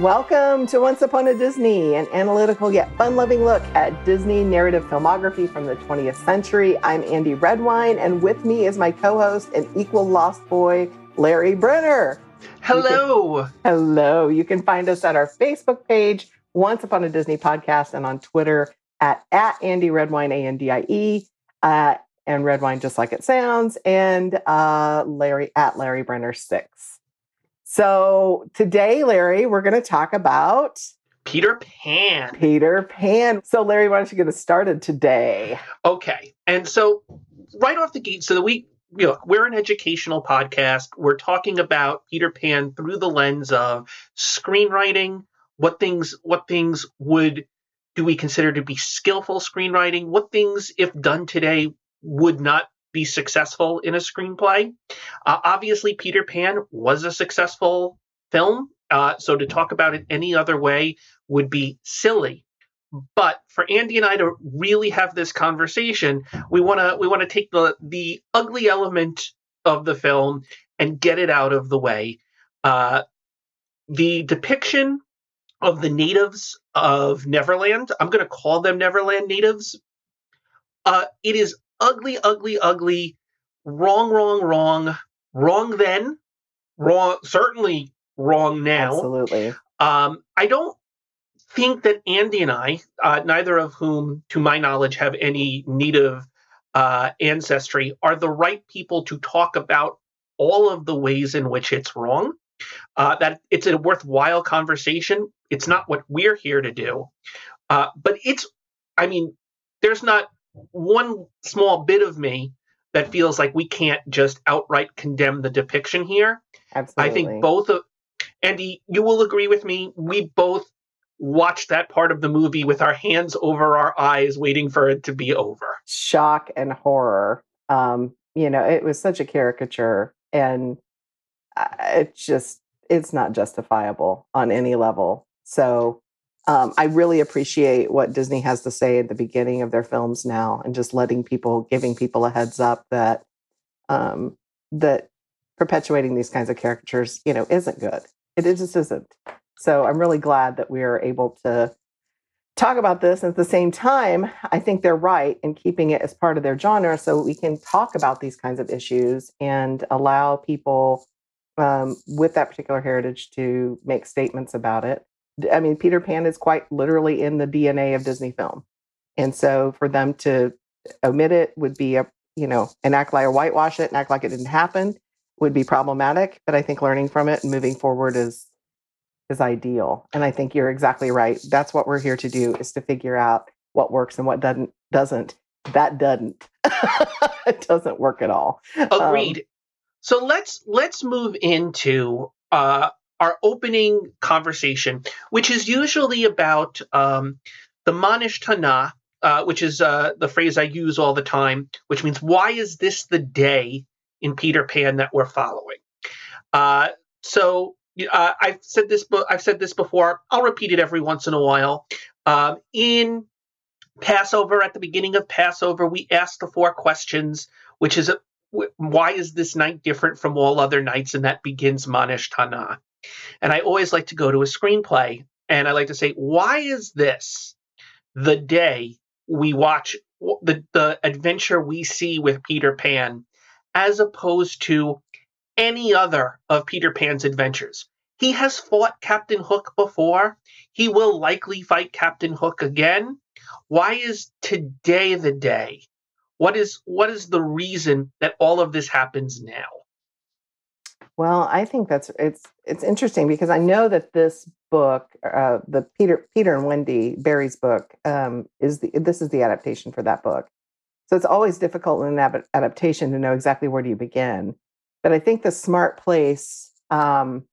Welcome to Once Upon a Disney, an analytical yet fun loving look at Disney narrative filmography from the 20th century. I'm Andie Redwine, and with me is my co host and equal lost boy, Larry Brenner. Hello. Can, hello. You can find us at our Facebook page, Once Upon a Disney Podcast, and on Twitter at, at Andie Redwine, A N D I E, uh, and Redwine just like it sounds, and uh, Larry at Larry Brenner 6. So today, Larry, we're going to talk about Peter Pan. Peter Pan. So, Larry, why don't you get us started today? Okay. And so, right off the gate, so we, you know, we're an educational podcast. We're talking about Peter Pan through the lens of screenwriting. What things, what things would do we consider to be skillful screenwriting? What things, if done today, would not be successful in a screenplay. Uh, obviously, Peter Pan was a successful film, uh, so to talk about it any other way would be silly. But for Andie and I to really have this conversation, we want to we want to take the the ugly element of the film and get it out of the way. Uh, the depiction of the natives of Neverland, I'm going to call them Neverland natives. Uh, it is ugly, ugly, ugly, wrong, wrong, wrong, wrong then, wrong, certainly wrong now. Absolutely. Um, I don't think that Andie and I, uh, neither of whom, to my knowledge, have any native uh, ancestry, are the right people to talk about all of the ways in which it's wrong. Uh, that it's a worthwhile conversation. It's not what we're here to do, uh, but it's. I mean, there's not one small bit of me that feels like we can't just outright condemn the depiction here. Absolutely. I think both of Andie, you will agree with me. We both watched that part of the movie with our hands over our eyes, waiting for it to be over. Shock and horror. Um, you know, it was such a caricature, and it just it's not justifiable on any level. So um, I really appreciate what Disney has to say at the beginning of their films now, and just letting people, giving people a heads up that um, that perpetuating these kinds of caricatures, you know, isn't good. It, just isn't. So I'm really glad that we are able to talk about this. And at the same time, I think they're right in keeping it as part of their genre, so we can talk about these kinds of issues and allow people um, with that particular heritage to make statements about it I mean, Peter Pan is quite literally in the DNA of Disney film. And so for them to omit it would be a, you know, and act like or whitewash it and act like it didn't happen would be problematic. But I think learning from it and moving forward is is ideal. And I think you're exactly right. That's what we're here to do is to figure out what works and what doesn't doesn't. That doesn't. it doesn't work at all. Agreed. Um, so let's let's move into uh our opening conversation, which is usually about um, the Ma Nishtana, uh, which is uh, the phrase I use all the time, which means why is this the day in Peter Pan that we're following? Uh, so uh, I've said this, I've said this before. I'll repeat it every once in a while. Um, in Passover, at the beginning of Passover, we ask the four questions, which is why is this night different from all other nights? And that begins Ma Nishtana. And I always like to go to a screenplay and I like to say, why is this the day we watch the, the adventure we see with Peter Pan as opposed to any other of Peter Pan's adventures? He has fought Captain Hook before. He will likely fight Captain Hook again. Why is today the day? What is what is the reason that all of this happens now? Well, I think that's it's it's interesting because I know that this book, uh, the Peter Peter and Wendy Barrie's book, um, is the this is the adaptation for that book. So it's always difficult in an adaptation to know exactly where do you begin. But I think the smart place um,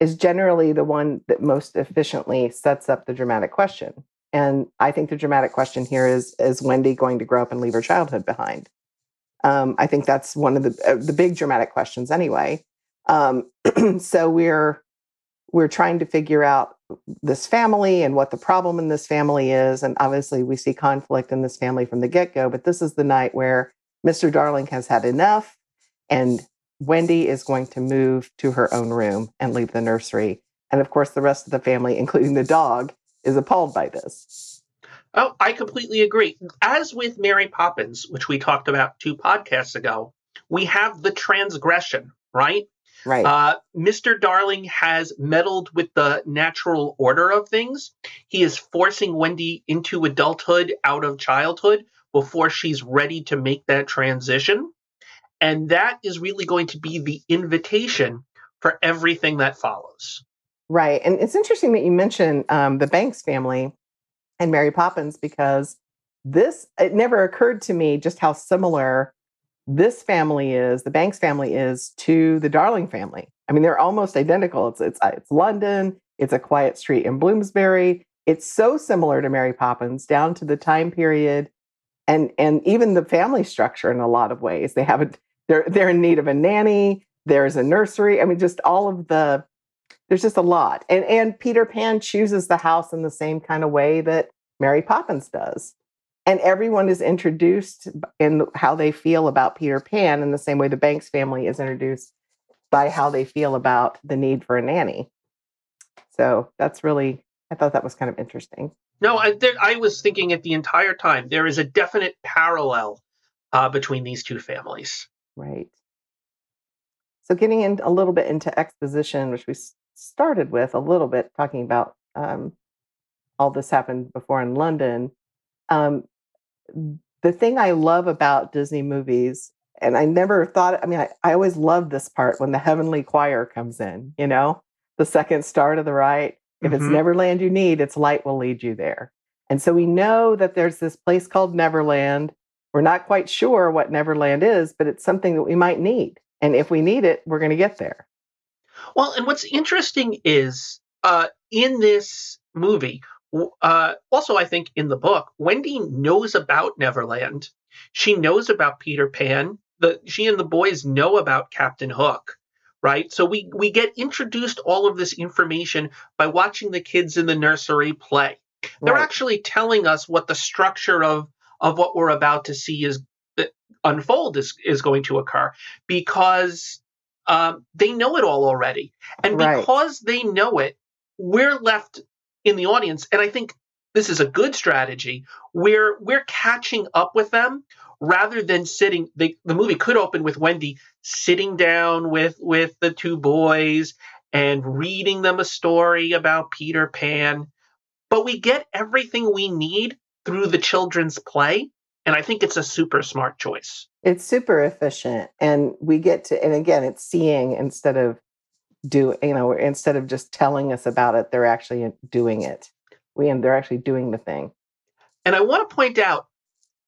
is generally the one that most efficiently sets up the dramatic question. And I think the dramatic question here is: Is Wendy going to grow up and leave her childhood behind? Um, I think that's one of the uh, the big dramatic questions anyway. Um, so we're we're trying to figure out this family and what the problem in this family is, and obviously we see conflict in this family from the get go. But this is the night where Mr. Darling has had enough, and Wendy is going to move to her own room and leave the nursery. And of course, the rest of the family, including the dog, is appalled by this. Oh, I completely agree. As with Mary Poppins, which we talked about two podcasts ago, we have the transgression, right? Right. Uh, Mr. Darling has meddled with the natural order of things. He is forcing Wendy into adulthood out of childhood before she's ready to make that transition. And that is really going to be the invitation for everything that follows. Right. And it's interesting that you mentioned um, the Banks family and Mary Poppins because this, it never occurred to me just how similar this family is, the Banks family is to the Darling family. I mean, they're almost identical. It's it's it's London. It's a quiet street in Bloomsbury. It's so similar to Mary Poppins down to the time period and and even the family structure in a lot of ways. They have a they're they're in need of a nanny. There's a nursery. I mean, just all of the there's just a lot. And and Peter Pan chooses the house in the same kind of way that Mary Poppins does and everyone is introduced in how they feel about Peter Pan in the same way the Banks family is introduced by how they feel about the need for a nanny. So that's really, I thought that was kind of interesting. No, I, there, I was thinking it the entire time. There is a definite parallel uh, between these two families. Right. So getting in a little bit into exposition, which we started with a little bit, talking about um, all this happened before in London. Um, the thing I love about Disney movies, and I never thought, I mean, I, I always love this part when the heavenly choir comes in, you know, the second star to the right. If mm-hmm. it's Neverland you need, its light will lead you there. And so we know that there's this place called Neverland. We're not quite sure what Neverland is, but it's something that we might need. And if we need it, we're going to get there. Well, and what's interesting is uh, in this movie, uh, also, I think in the book, Wendy knows about Neverland. She knows about Peter Pan. The she and the boys know about Captain Hook, right? So we we get introduced all of this information by watching the kids in the nursery play. They're right. actually telling us what the structure of of what we're about to see is uh, unfold is is going to occur because um, they know it all already, and right. because they know it, we're left in the audience, and I think this is a good strategy. We're we're catching up with them rather than sitting. the movie could open with Wendy sitting down with with the two boys and reading them a story about Peter Pan, but we get everything we need through the children's play, and I think it's a super smart choice. It's super efficient, and we get to, and again, it's seeing instead of do you know instead of just telling us about it they're actually doing it we and they're actually doing the thing and i want to point out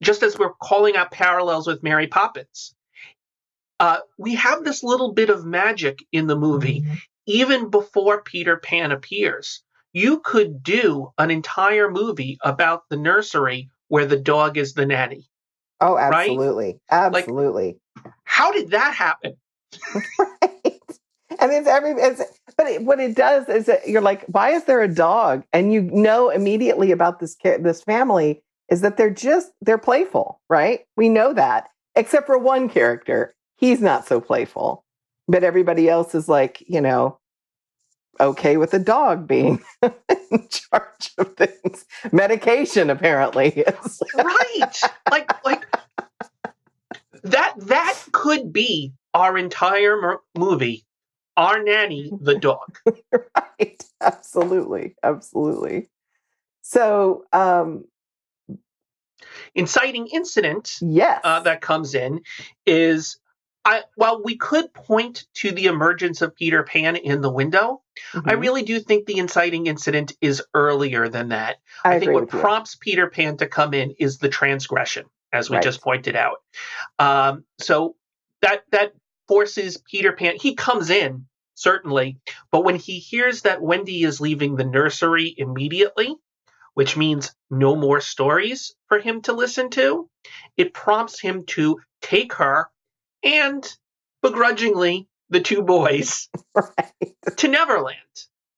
just as we're calling out parallels with mary poppins uh, we have this little bit of magic in the movie mm-hmm. even before peter pan appears you could do an entire movie about the nursery where the dog is the nanny oh absolutely right? absolutely like, how did that happen? Right. And it's every it's but it, what it does is that you're like why is there a dog? And you know immediately about this this family is that they're just they're playful right? We know that except for one character. He's not so playful but everybody else is like you know okay with the dog being in charge of things medication apparently right like like that that could be our entire movie our nanny, the dog. right. Absolutely. Absolutely. So, um, inciting incident yes. Uh, that comes in is I, while we could point to the emergence of Peter Pan in the window, mm-hmm. I really do think the inciting incident is earlier than that. I, I think what prompts Peter Pan to come in is the transgression, as we right. just pointed out. Um, so that that forces Peter Pan. He comes in certainly, but when he hears that Wendy is leaving the nursery immediately, which means no more stories for him to listen to, it prompts him to take her and begrudgingly the two boys right. to Neverland.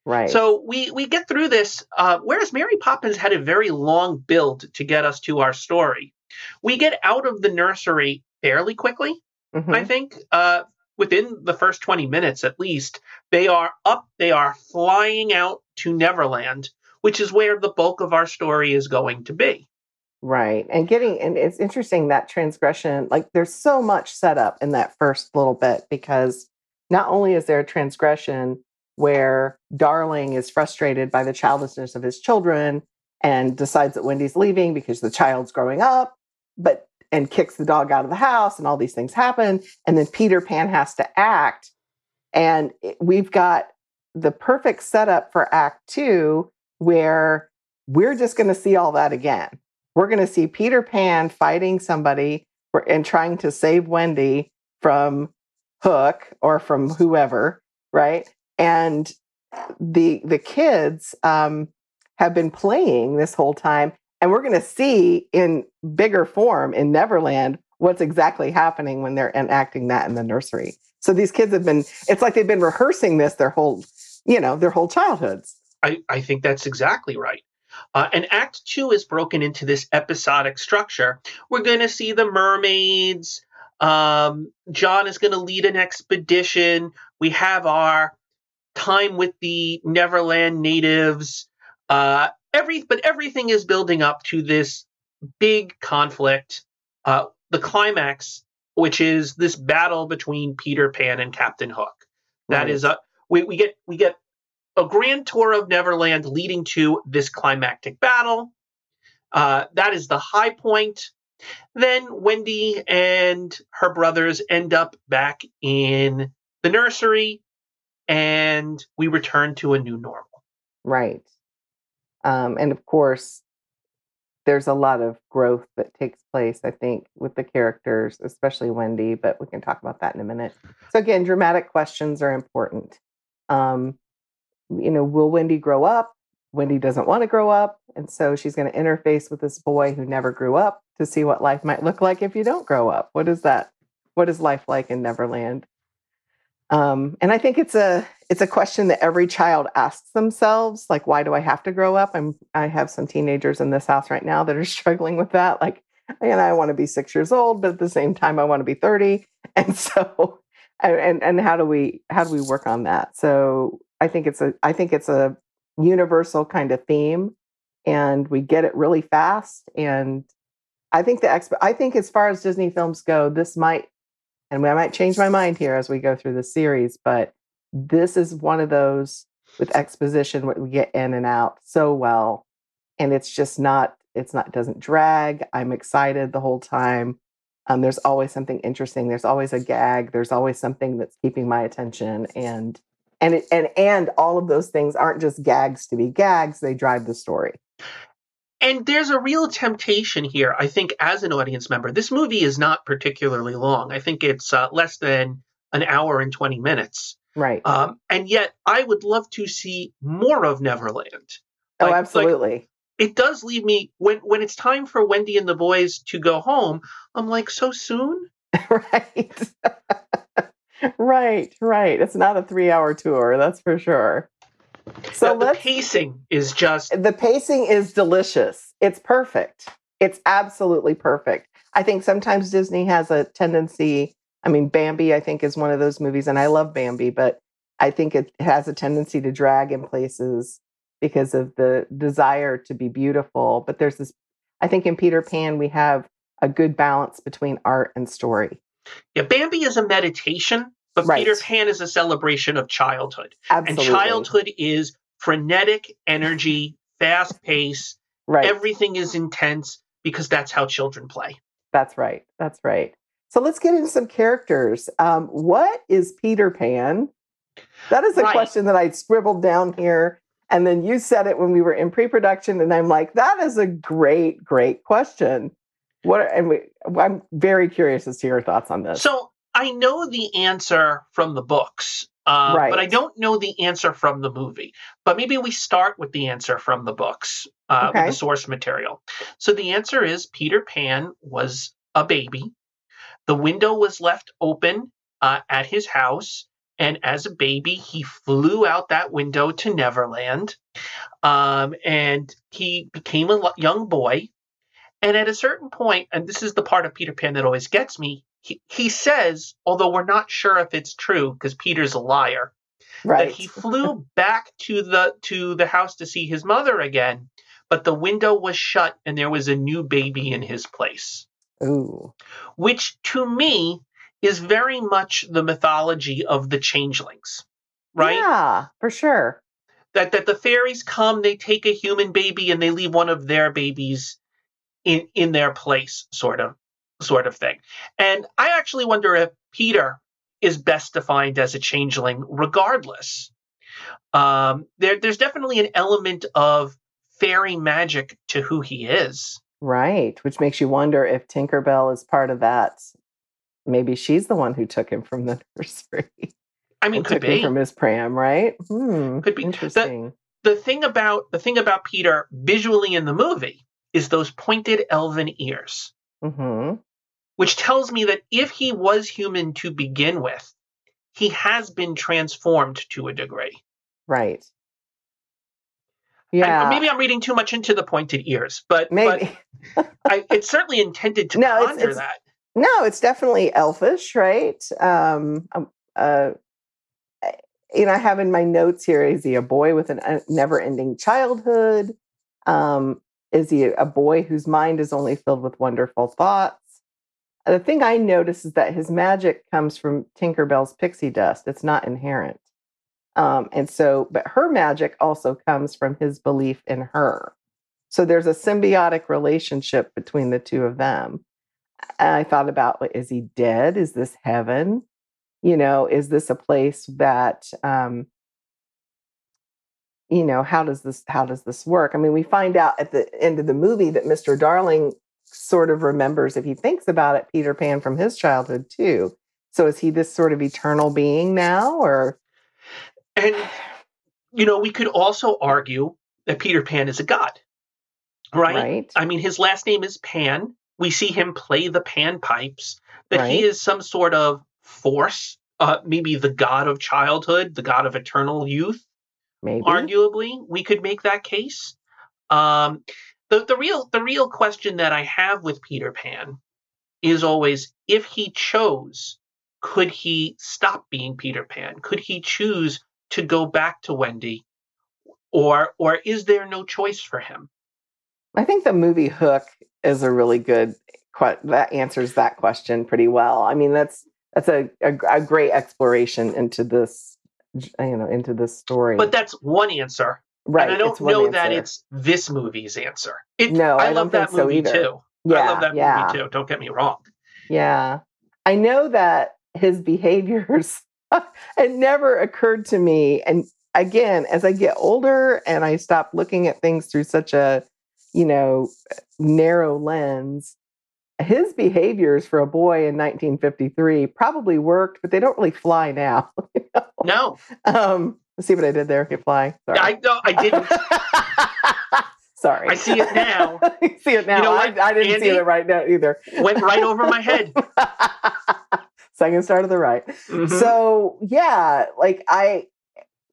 Right. So we we get through this. Uh, whereas Mary Poppins had a very long build to get us to our story, we get out of the nursery fairly quickly. Mm-hmm. I think uh, within the first 20 minutes at least, they are up, they are flying out to Neverland, which is where the bulk of our story is going to be. Right. And getting, and it's interesting that transgression, like there's so much set up in that first little bit because not only is there a transgression where Darling is frustrated by the childlessness of his children and decides that Wendy's leaving because the child's growing up, but and kicks the dog out of the house and all these things happen. And then Peter Pan has to act. And we've got the perfect setup for act two where we're just going to see all that again. We're going to see Peter Pan fighting somebody and trying to save Wendy from Hook or from whoever, right? And the the kids um, have been playing this whole time, and we're going to see in bigger form in Neverland what's exactly happening when they're enacting that in the nursery. So these kids have been, it's like they've been rehearsing this their whole, you know, their whole childhoods. I, I think that's exactly right. Uh, and Act Two is broken into this episodic structure. We're going to see the mermaids. Um, John is going to lead an expedition. We have our time with the Neverland natives. Uh, every but everything is building up to this big conflict. Uh, the climax, which is this battle between Peter Pan and Captain Hook. That right. is a we, we get we get a grand tour of Neverland leading to this climactic battle. Uh, that is the high point. Then Wendy and her brothers end up back in the nursery, and we return to a new normal. Right. Um, and of course, there's a lot of growth that takes place, I think, with the characters, especially Wendy, but we can talk about that in a minute. So, again, dramatic questions are important. Um, you know, will Wendy grow up? Wendy doesn't want to grow up. And so she's going to interface with this boy who never grew up to see what life might look like if you don't grow up. What is that? What is life like in Neverland? Um, and I think it's a it's a question that every child asks themselves, like, why do I have to grow up? I'm I have some teenagers in this house right now that are struggling with that. Like, and I want to be six years old, but at the same time, I want to be 30. And so and and how do we how do we work on that? So I think it's a I think it's a universal kind of theme and we get it really fast and I think the exp- I think as far as Disney films go, this might and I might change my mind here as we go through the series, but this is one of those with exposition where we get in and out so well. And it's just not, it's not, doesn't drag. I'm excited the whole time. Um, there's always something interesting. There's always a gag. There's always something that's keeping my attention. And and it, and and all of those things aren't just gags to be gags. They drive the story. And there's a real temptation here, I think, as an audience member. This movie is not particularly long. I think it's uh, less than an hour and 20 minutes. Right. Um, and yet, I would love to see more of Neverland. Oh, absolutely. Like, it does leave me when when it's time for Wendy and the boys to go home. I'm like, so soon? right. right. Right. It's not a three hour tour. That's for sure. So the, the pacing is just the pacing is delicious. It's perfect. It's absolutely perfect. I think sometimes Disney has a tendency. I mean, Bambi, I think, is one of those movies, and I love Bambi, but I think it has a tendency to drag in places because of the desire to be beautiful. But there's this, I think in Peter Pan, we have a good balance between art and story. Yeah, Bambi is a meditation but right. Peter Pan is a celebration of childhood. Absolutely. And childhood is frenetic energy, fast pace. Right. Everything is intense because that's how children play. That's right. That's right. So let's get into some characters. Um, what is Peter Pan? That is a right. question that I scribbled down here. And then you said it when we were in pre production. And I'm like, that is a great, great question. What and we, I'm very curious as to your thoughts on this. So I know the answer from the books, uh, right. but I don't know the answer from the movie. But maybe we start with the answer from the books, uh, okay. the source material. So the answer is Peter Pan was a baby. The window was left open uh, at his house. And as a baby, he flew out that window to Neverland. Um, and he became a young boy. And at a certain point, and this is the part of Peter Pan that always gets me, he, he says, although we're not sure if it's true because Peter's a liar, right. that he flew back to the to the house to see his mother again, but the window was shut and there was a new baby in his place. Ooh. Which to me is very much the mythology of the changelings. Right? Yeah, for sure. That that the fairies come, they take a human baby and they leave one of their babies in in their place, sort of sort of thing. And I actually wonder if Peter is best defined as a changeling, regardless. Um, there, there's definitely an element of fairy magic to who he is. Right, which makes you wonder if Tinkerbell is part of that. Maybe she's the one who took him from the nursery. I mean, could be. from his pram, right? Hmm, Could be. The- interesting. the thing about the thing about Peter visually in the movie is those pointed elven ears, hmm which tells me that if he was human to begin with, he has been transformed to a degree. Right. Yeah. maybe I'm reading too much into the pointed ears, but maybe. but I, it's certainly intended to No, it's- conjure it's- that. No, it's definitely elfish, right? Um, um, uh, you know, I have in my notes here: is he a boy with a uh, never-ending childhood? Um, is he a boy whose mind is only filled with wonderful thoughts? The thing I notice is that his magic comes from Tinkerbell's pixie dust. It's not inherent, um, and so, but her magic also comes from his belief in her. So there's a symbiotic relationship between the two of them. And I thought about is he dead? Is this heaven? You know, is this a place that um you know, how does this how does this work? I mean, we find out at the end of the movie that Mr. Darling sort of remembers if he thinks about it Peter Pan from his childhood too. So is he this sort of eternal being now or And you know, we could also argue that Peter Pan is a god, right? right? I mean, his last name is Pan. We see him play the pan pipes. That Right. he is some sort of force, uh, maybe the god of childhood, the god of eternal youth. Maybe. Arguably, we could make that case. Um, the the real the real question that I have with Peter Pan is always if he chose, could he stop being Peter Pan? Could he choose to go back to Wendy, or or is there no choice for him? I think the movie Hook is a really good que- that answers that question pretty well. I mean, that's that's a, a, a great exploration into this, Uh, you know, into this story. But that's one answer. right, and I don't know that it's this movie's answer. It, No, I, I love that so movie too. yeah, I love that yeah, movie too. Don't get me wrong. yeah. I know that his behaviors. it never occurred to me, and again, as I get older and I stop looking at things through such a, you know, narrow lens, his behaviors for a boy in 1953 probably worked, but they don't really fly now. you know? No, Um, see what I did there? You fly. Sorry. I no, I didn't. Sorry. I see it now. You see it now. know I, I didn't see it right now either. Went right over my head. Second star to the right. Mhm. So yeah, like I,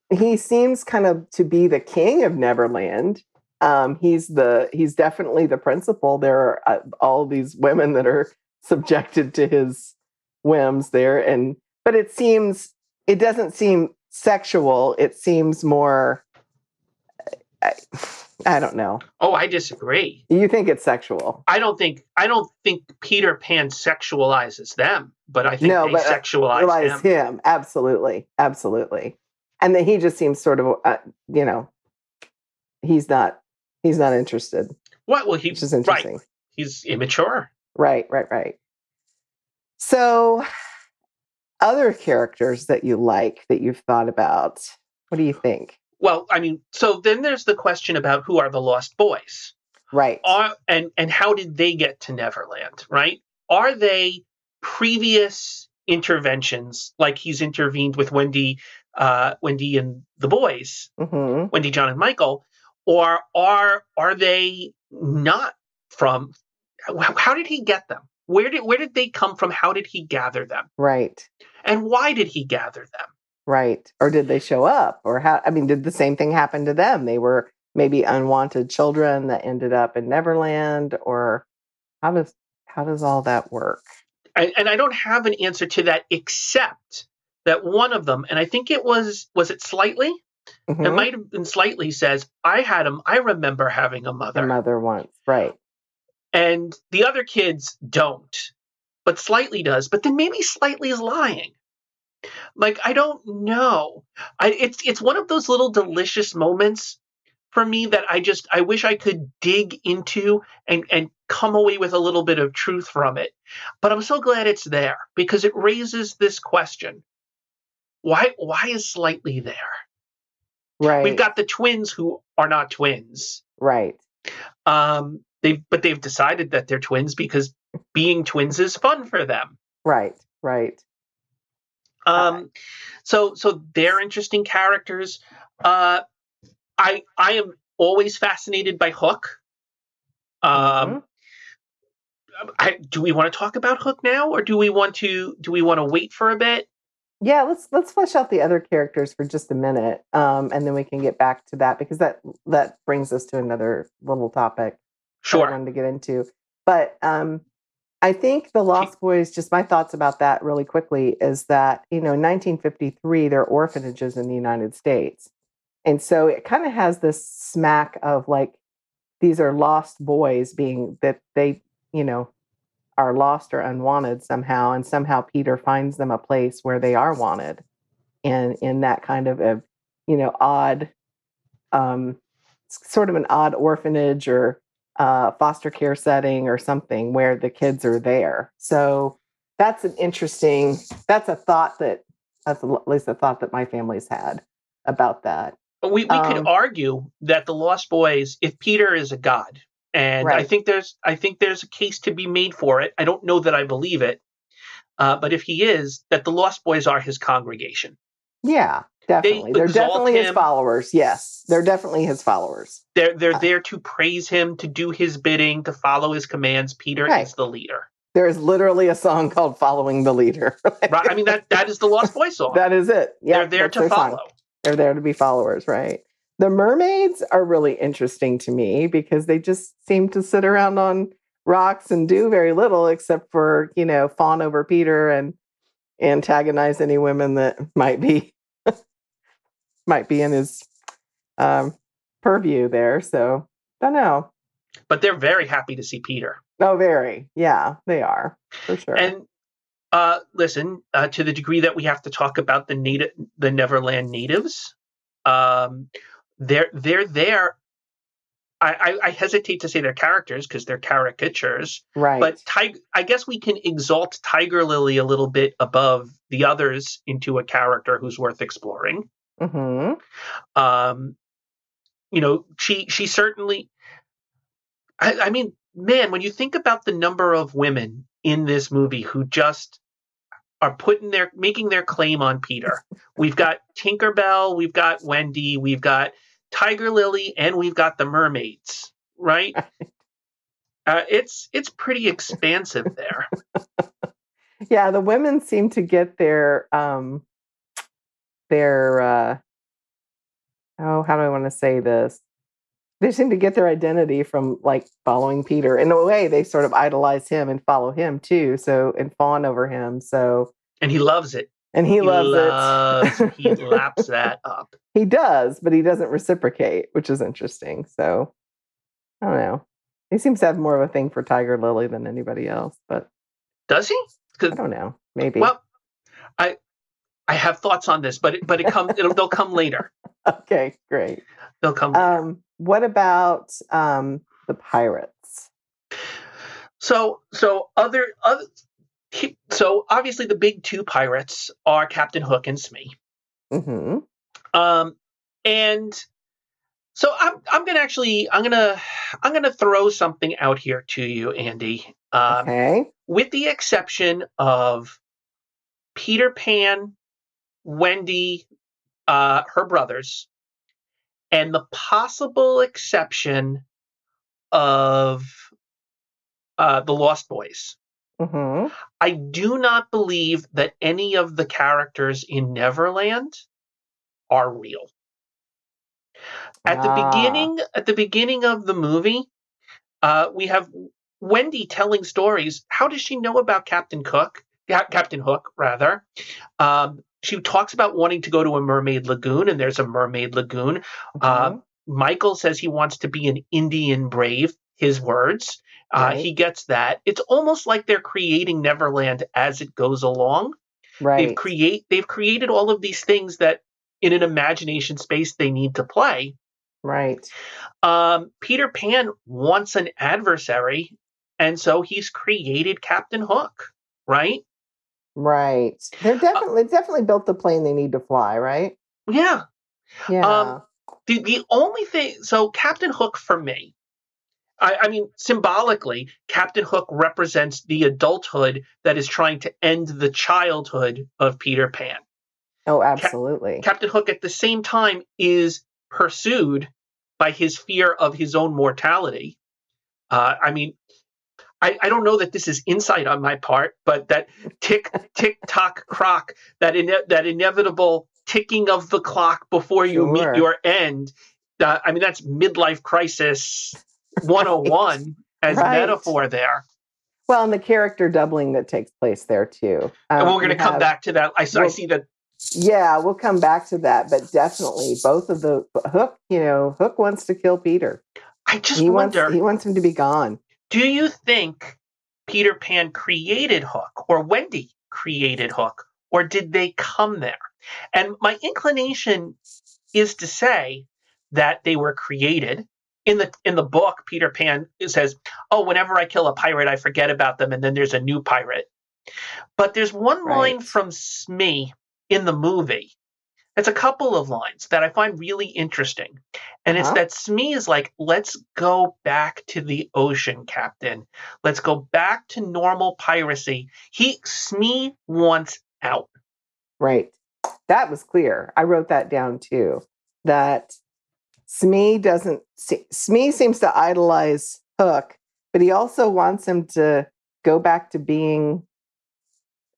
he seems kind of to be the king of Neverland. Um, he's the he's definitely the principal. There are uh, all these women that are subjected to his whims there, and but it seems it doesn't seem sexual. It seems more. I, I don't know. oh, I disagree. You think it's sexual? I don't think I don't think Peter Pan sexualizes them, but I think No, they but, uh, sexualize him. him absolutely absolutely and then he just seems sort of uh, you know he's not he's not interested What? Well, he which is right. interesting He's immature. right right right so other characters that you like that you've thought about what do you think Well, I mean, so then there's the question about who are the lost boys. right are and and how did they get to Neverland, right? Are they previous interventions like he's intervened with Wendy uh Wendy and the boys, hmm Wendy, John and Michael, or are are they not from how, how did he get them? Where did where did they come from? How did he gather them? right And why did he gather them? right or did they show up or how i mean did the same thing happen to them they were maybe unwanted children that ended up in neverland or how does how does all that work and, and I don't have an answer to that except that one of them, and I think it was was it slightly. It Mhm. might have been slightly says I had him. I remember having a The mother, mother once, right? And the other kids don't, but slightly does. But then maybe slightly is lying. Like I don't know. I it's it's one of those little delicious moments for me that I just I wish I could dig into and and come away with a little bit of truth from it. But I'm so glad it's there because it raises this question. Why why is slightly there? Right. We've got the twins who are not twins. right. Um they but they've decided that they're twins because being twins is fun for them. Right. Right. Um, so so they're interesting characters. Uh, I I am always fascinated by Hook. Um, Mhm. I, do we want to talk about Hook now, or do we want to do we want to wait for a bit? Yeah, let's let's flesh out the other characters for just a minute, um, and then we can get back to that because that that brings us to another little topic that I Sure. wanted to get into. But um, I think the Lost Boys. Just my thoughts about that really quickly is that you know in 1953 there are orphanages in the United States, and so it kind of has this smack of like these are lost boys being that they you know are lost or unwanted somehow and somehow peter finds them a place where they are wanted and in that kind of a you know odd um sort of an odd orphanage or uh foster care setting or something where the kids are there. So that's an interesting that's a thought that that's at least a thought that my family's had about that. But We we could Um, argue that the Lost Boys, if Peter is a god, and I think there's I think there's a case to be made for it. I don't know that I believe it, uh, but if he is, that the Lost Boys are his congregation. yeah definitely they are definitely his followers yes they're definitely his followers They're they're Uh, there to praise him, to do his bidding, to follow his commands. Peter Right. is the leader. There is literally a song called "Following the Leader." Right? I mean that that is the Lost Boys song. that is it. Yeah, they're there to their song. follow. They're there to be followers, right? The mermaids are really interesting to me because they just seem to sit around on rocks and do very little except for you know fawn over Peter and antagonize any women that might be might be in his um, purview there. So don't know. But they're very happy to see Peter. Oh, very. Yeah, they are for sure. And uh, listen, uh, to the degree that we have to talk about the native, the Neverland natives, um, they're they're there. I, I, I hesitate to say they're characters because they're caricatures, right. but Tig- I guess we can exalt Tiger Lily a little bit above the others into a character who's worth exploring. Hmm Um, you know, she she certainly. I, I mean, man, when you think about the number of women in this movie who just are putting their making their claim on Peter, we've got Tinkerbell, we've got Wendy, we've got Tiger Lily, and we've got the mermaids, right? Uh, it's it's pretty expansive there. yeah the women seem to get their um their uh oh how do i want to say this they seem to get their identity from like following peter in a way they sort of idolize him and follow him too so and fawn over him so And he loves it. and he, loves, loves, it He laps that up. he does but he doesn't reciprocate which is interesting so i don't know he seems to have more of a thing for tiger lily than anybody else but Does he? i don't know maybe Well, I I have thoughts on this, but it, but it comes. it'll, they'll come later. okay great They'll come. later. Um, what about um, the pirates? so so other other. he- So obviously the big two pirates are Captain Hook and Smee. hmm Um, and so I'm I'm gonna actually I'm gonna I'm gonna throw something out here to you, Andie. Um, okay. with the exception of Peter Pan, Wendy, uh, her brothers, and the possible exception of uh, the Lost Boys. hmm I do not believe that any of the characters in Neverland are real. At the Ah. beginning, at the beginning of the movie, uh, we have Wendy telling stories. How does she know about Captain Cook? Captain Hook, rather. Um, she talks about wanting to go to a mermaid lagoon, and there's a mermaid lagoon. Uh, Michael says he wants to be an Indian brave. His words. Uh, Right. he gets that. It's almost like they're creating Neverland as it goes along. right. They've create they've created all of these things that in an imagination space they need to play. right. Um, Peter Pan wants an adversary, and so he's created Captain Hook, right? Right. Uh They're definitely definitely built the plane they need to fly, right? Yeah. Yeah. Um, the the only thing so Captain Hook for me, I, I mean symbolically, Captain Hook represents the adulthood that is trying to end the childhood of Peter Pan. oh, absolutely. Captain Hook at the same time is pursued by his fear of his own mortality. Uh, I mean, I, I don't know that this is insight on my part, but that tick tick tock crock, that ine- that inevitable ticking of the clock before you Sure. meet your end. Uh, I mean, that's midlife crisis 101 as Right. metaphor there. well, and the character doubling that takes place there too. and Um, we're going to you come have- back to that. I, s- I well, see that. Yeah, we'll come back to that, but definitely both of the Hook. You know, Hook wants to kill Peter. I just He wants wonder. he wants him to be gone. Do you think Peter Pan created Hook or Wendy created Hook or did they come there? And my inclination is to say that they were created. In the in the book, Peter Pan says, "Oh, whenever I kill a pirate, I forget about them, and then there's a new pirate." But there's one line from Smee in the movie. It's a couple of lines that I find really interesting. And it's Uh-huh. that Smee is like, let's go back to the ocean, Captain. Let's go back to normal piracy. He Smee wants out. Right. That was clear. I wrote that down too. That Smee doesn't see, Smee seems to idolize Hook, but he also wants him to go back to being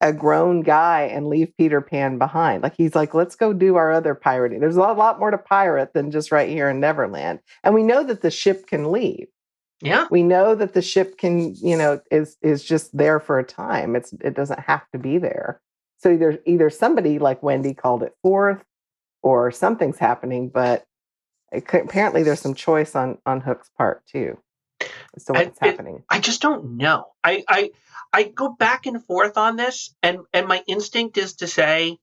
a grown guy and leave Peter Pan behind. Like he's like, let's go do our other pirating. There's a lot, lot more to pirate than just right here in Neverland. And we know that the ship can leave. Yeah. We know that the ship can, you know, is is just there for a time. It's it doesn't have to be there. So either either somebody like Wendy called it forth, or something's happening. But it apparently, there's some choice on on Hook's part too And what's it- happening. I just don't know. I, I I go back and forth on this, and and my instinct is to say,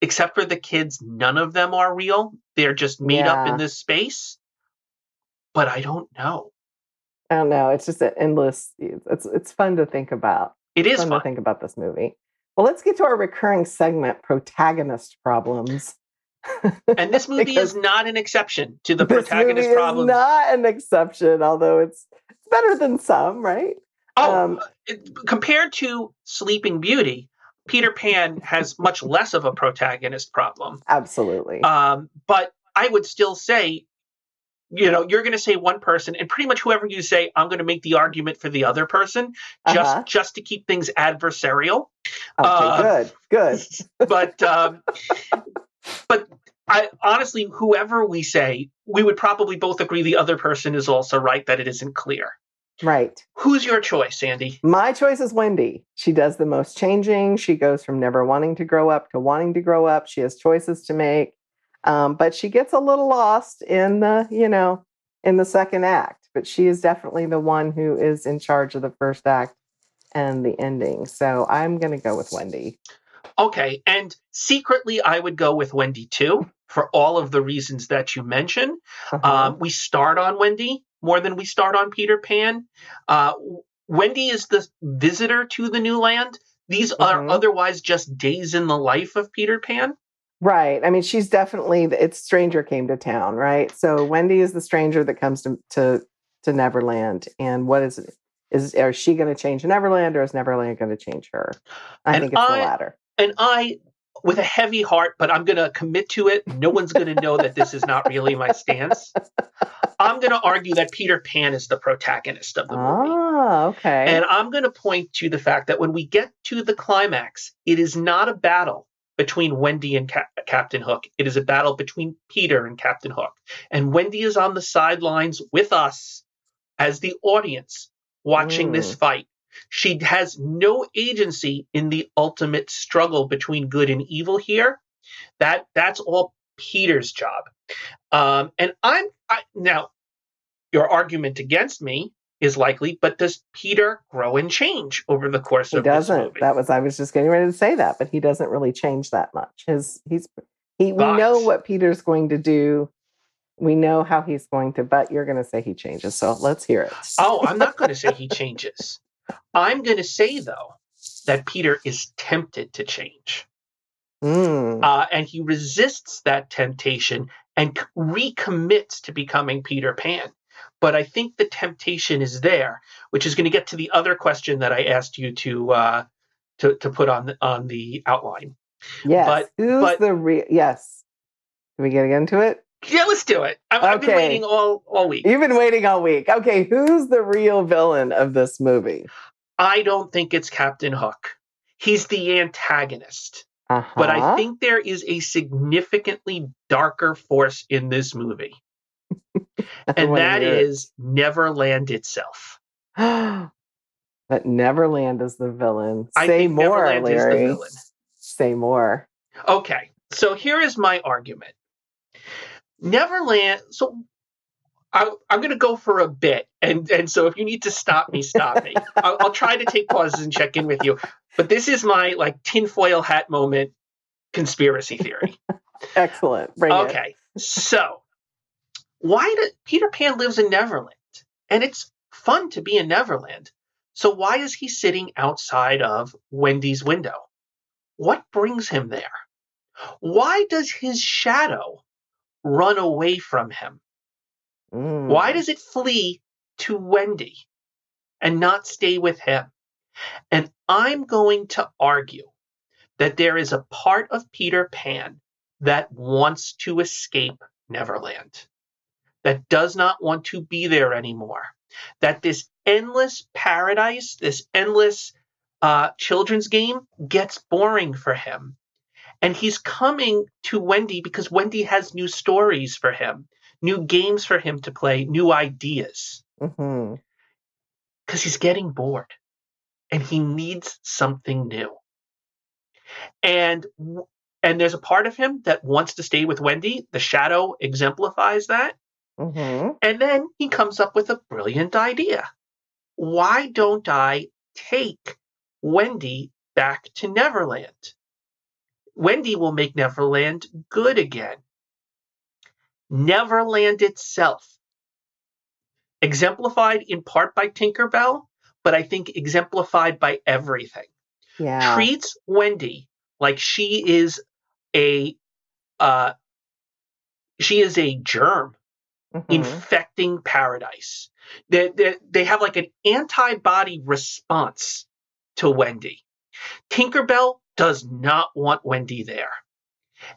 except for the kids, none of them are real. They're just made up in this space. But I don't know. I don't know. It's just an endless. It's it's fun to think about. It is fun fun. to think about this movie. Well, let's get to our recurring segment: protagonist problems. And this movie is not an exception to the this protagonist. Is not an exception, although it's it's better than some, right? oh, um, it- compared to Sleeping Beauty, Peter Pan has much less of a protagonist problem. Absolutely. Um, but I would still say, you know, you're going to say one person, and pretty much whoever you say, I'm going to make the argument for the other person, just Uh-huh. just to keep things adversarial. okay, uh, good, good. But um, but I honestly, whoever we say, we would probably both agree the other person is also right that it isn't clear. Right. Who's your choice, Sandy? My choice is Wendy. She does the most changing. She goes from never wanting to grow up to wanting to grow up. She has choices to make, um, but she gets a little lost in the, you know, in the second act. But she is definitely the one who is in charge of the first act and the ending. So I'm going to go with Wendy. Okay, and secretly, I would go with Wendy too for all of the reasons that you mentioned. Uh-huh. Um, we start on Wendy more than we start on Peter Pan. Uh, Wendy is the visitor to the new land. These are Mhm. otherwise just days in the life of Peter Pan. Right. I mean, she's definitely it's stranger came to town, right? So Wendy is the stranger that comes to to, to Neverland, and what is it? Is is she going to change Neverland, or is Neverland going to change her? I And think it's I- the latter. And I, with a heavy heart, but I'm going to commit to it. No one's going to know that this is not really my stance. I'm going to argue that Peter Pan is the protagonist of the movie. Ah, okay. And I'm going to point to the fact that when we get to the climax, it is not a battle between Wendy and Cap- Captain Hook. It is a battle between Peter and Captain Hook. And Wendy is on the sidelines with us as the audience, watching this Mm. fight. She has no agency in the ultimate struggle between good and evil here. That that's all Peter's job. Um, and I'm I, now your argument against me is likely, but does Peter grow and change over the course He of doesn't. That was I was just getting ready to say that, but he doesn't really change that much. His he's he we know what Peter's going to do. We know how he's going to, but you're going to say he changes. So let's hear it. Oh, I'm not going to say he changes. I'm going to say though that Peter is tempted to change. Mm. uh, and he resists that temptation and recommits to becoming Peter Pan. But I think the temptation is there, which is going to get to the other question that I asked you to uh, to to put on the, on the outline. yes. but- Who's but- the real? Yes. Can we get into it? Yeah, let's do it. I've, I've been waiting all all week. You've been waiting all week. Okay, who's the real villain of this movie? I don't think it's Captain Hook. He's the antagonist. Uh-huh. But I think there is a significantly darker force in this movie, and that is Neverland itself. that Neverland is the villain. I Say think more, Neverland is the Larry. villain. Say more. Okay, so here is my argument. Neverland. So I, I'm going to go for a bit, and and so if you need to stop me, stop me. I'll, I'll try to take pauses and check in with you. But this is my like tinfoil hat moment conspiracy theory. Excellent. Bring it. okay, so why did Peter Pan lives in Neverland, and it's fun to be in Neverland. So why is he sitting outside of Wendy's window? What brings him there? Why does his shadow run away from him? Mm. Why does it flee to Wendy and not stay with him? And I'm going to argue that there is a part of Peter Pan that wants to escape Neverland, that does not want to be there anymore, that this endless paradise, this endless uh, children's game gets boring for him. And he's coming to Wendy because Wendy has new stories for him, new games for him to play, new ideas, because he's getting bored and he needs something new. And and there's a part of him that wants to stay with Wendy. The shadow exemplifies that. Mhm. And then he comes up with a brilliant idea. Why don't I take Wendy back to Neverland? Wendy will make Neverland good again. Neverland itself, exemplified in part by Tinkerbell, but I think exemplified by everything, Yeah. treats Wendy like she is a uh, she is a germ Mhm. infecting paradise. They, they, they have like an antibody response to Wendy. Tinkerbell does not want Wendy there.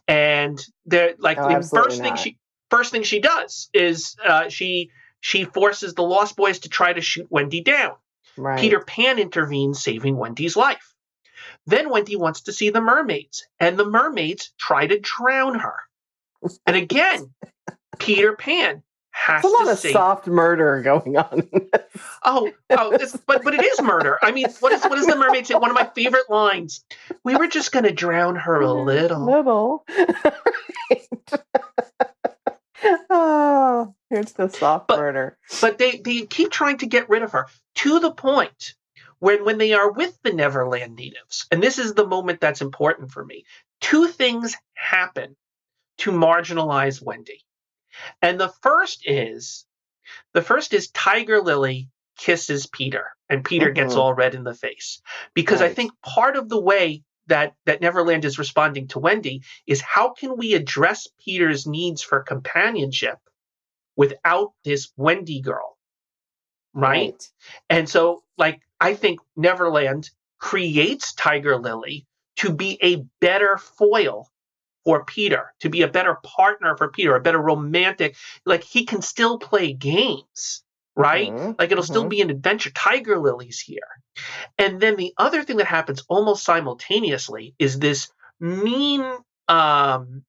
And they're like the first thing not. she first thing she does is uh, she she forces the Lost Boys to try to shoot Wendy down. right. Peter Pan intervenes, saving Wendy's life. Then Wendy wants to see the mermaids, and the mermaids try to drown her. And again, Peter Pan has There's a lot of save. soft murder going on. Oh, oh, it's, but but it is murder. I mean, what is what does the mermaid say? One of my favorite lines. We were just going to drown her a mm-hmm. little. Little. oh, here's the soft But- murder. but they they keep trying to get rid of her to the point when when they are with the Neverland natives, and this is the moment that's important for me. Two things happen to marginalize Wendy, and the first is the first is Tiger Lily kisses Peter, and Peter gets Mhm. all red in the face because I think part of the way that that Neverland is responding to Wendy is how can we address Peter's needs for companionship without this Wendy girl, right? And so, like, I think Neverland creates Tiger Lily to be a better foil for Peter, to be a better partner for Peter, a better romantic. Like, he can still play games, right? Mhm, Like, it'll still mhm. be an adventure. Tiger Lily's here. And then the other thing that happens almost simultaneously is this mean, um,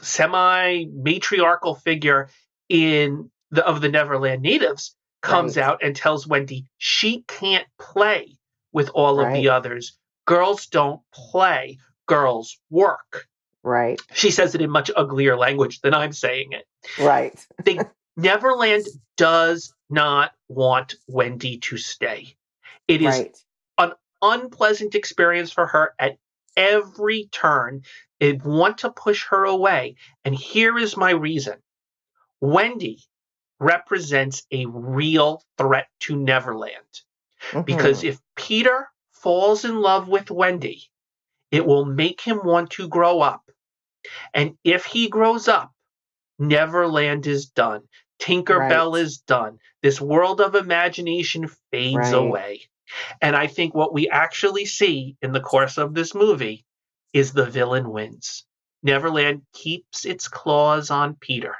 semi matriarchal figure in the of the Neverland natives comes Right. out and tells Wendy she can't play with all of the others. Girls don't play, girls work. Right. She says it in much uglier language than I'm saying it. Right. They, Neverland does not want Wendy to stay. It is Right. unpleasant experience for her at every turn. They want to push her away. And here is my reason Wendy represents a real threat to Neverland. Because Mhm. if Peter falls in love with Wendy, it will make him want to grow up. And if he grows up, Neverland is done. Tinkerbell Right. is done. This world of imagination fades Right. away. And I think what we actually see in the course of this movie is the villain wins. Neverland keeps its claws on Peter.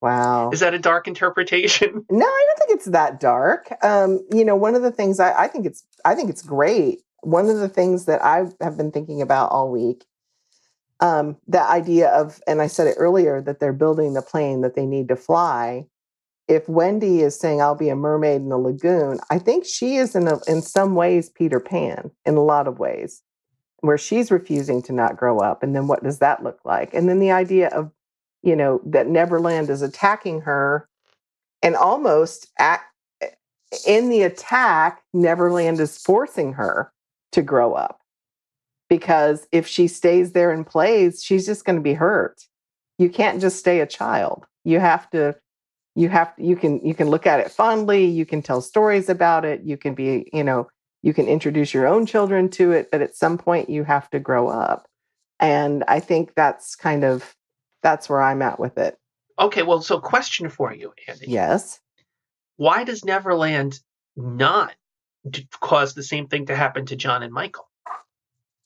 wow. Is that a dark interpretation? No, I don't think it's that dark. Um, you know, one of the things I, I think it's I think it's great. One of the things that I have been thinking about all week, um, the idea of, and I said it earlier, that they're building the plane that they need to fly. If Wendy is saying I'll be a mermaid in the lagoon, I think she is in a, in some ways Peter Pan in a lot of ways, where she's refusing to not grow up. And then what does that look like? And then the idea of, you know, that Neverland is attacking her and almost at, in the attack, Neverland is forcing her to grow up because if she stays there and plays, she's just going to be hurt. You can't just stay a child. You have to, you have you can you can look at it fondly. You can tell stories about it. You can be, you know, you can introduce your own children to it, but at some point you have to grow up. And I think that's kind of that's where I'm at with it. Okay, well, so question for you, Andie. Yes. Why does Neverland not d- cause the same thing to happen to John and Michael?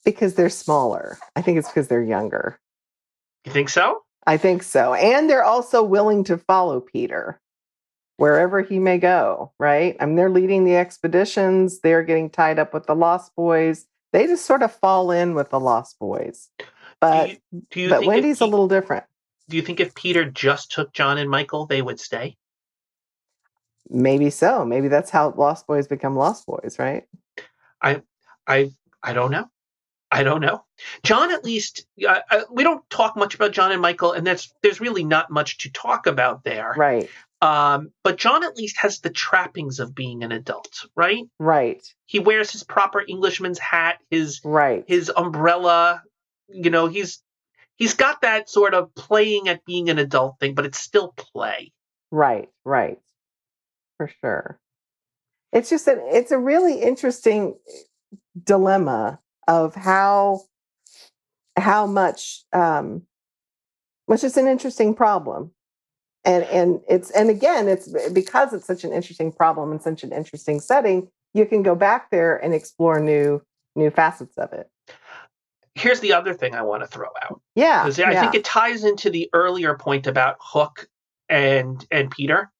Because they're smaller. I think it's because they're younger. You think so? I think so. And they're also willing to follow Peter wherever he may go, right? I mean, they're leading the expeditions, they're getting tied up with the Lost Boys. They just sort of fall in with the Lost Boys. But do you, do you but Wendy's a little different. Do you think if Peter just took John and Michael, they would stay? Maybe so. Maybe that's how Lost Boys become Lost Boys, right? I I I don't know. I don't know. John, at least, uh, we don't talk much about John and Michael, and that's there's really not much to talk about there. Right. Um, but John at least has the trappings of being an adult, right? Right. He wears his proper Englishman's hat, his Right. his umbrella. You know, he's he's got that sort of playing at being an adult thing, but it's still play. Right, right. For sure. It's just that it's a really interesting dilemma of how how much um which is an interesting problem. And and it's and again it's because it's such an interesting problem and such an interesting setting, you can go back there and explore new new facets of it. Here's the other thing I want to throw out. Yeah. I yeah. think it ties into the earlier point about Hook and and Peter.